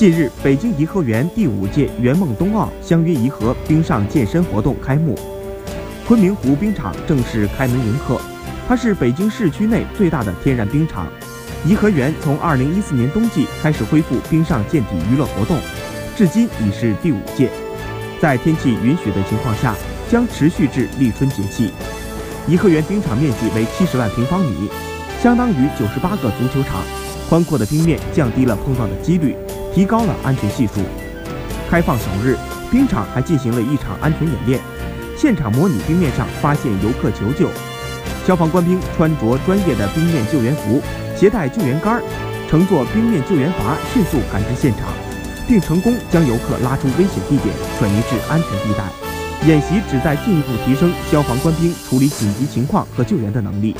近日，北京颐和园第五届圆梦冬奥相约颐和冰上健身活动开幕，昆明湖冰场正式开门迎客。它是北京市区内最大的天然冰场。颐和园从2014年冬季开始恢复冰上健体娱乐活动，至今已是第五届。在天气允许的情况下，将持续至立春节气。颐和园冰场面积为七十万平方米，相当于九十八个足球场。宽阔的冰面降低了碰撞的几率。提高了安全系数。开放首日，冰场还进行了一场安全演练，现场模拟冰面上发现游客求救，消防官兵穿着专业的冰面救援服，携带救援杆，乘坐冰面救援筏迅速赶至现场，并成功将游客拉出危险地点，转移至安全地带。演习旨在进一步提升消防官兵处理紧急情况和救援的能力。